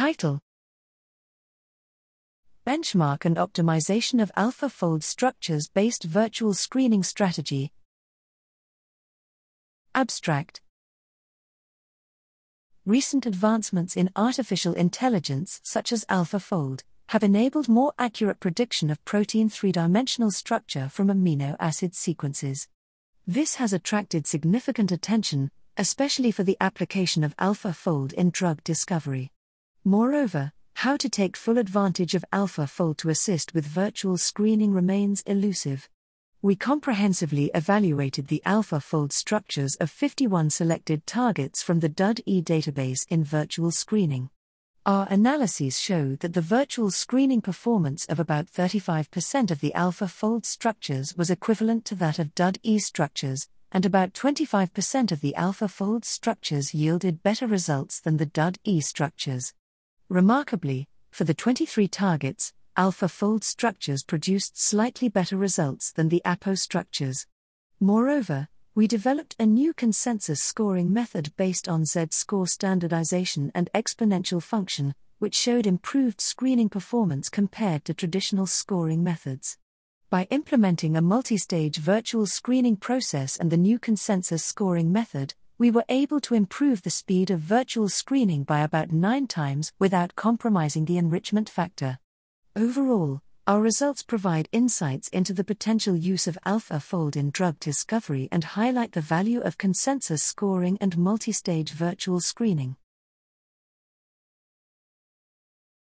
Title Benchmark and Optimization of AlphaFold Structures Based Virtual Screening Strategy. Abstract Recent advancements in artificial intelligence, such as AlphaFold, have enabled more accurate prediction of protein three dimensional structure from amino acid sequences. This has attracted significant attention, especially for the application of AlphaFold in drug discovery. Moreover, how to take full advantage of AlphaFold to assist with virtual screening remains elusive. We comprehensively evaluated the AlphaFold structures of 51 selected targets from the DUD-E database in virtual screening. Our analyses show that the virtual screening performance of about 35% of the AlphaFold structures was equivalent to that of DUD-E structures, and about 25% of the AlphaFold structures yielded better results than the DUD-E structures. Remarkably, for the 23 targets, AlphaFold structures produced slightly better results than the APO structures. Moreover, we developed a new consensus scoring method based on Z score standardization and exponential function, which showed improved screening performance compared to traditional scoring methods. By implementing a multi stage virtual screening process and the new consensus scoring method, we were able to improve the speed of virtual screening by about nine times without compromising the enrichment factor. Overall, our results provide insights into the potential use of AlphaFold in drug discovery and highlight the value of consensus scoring and multi stage virtual screening.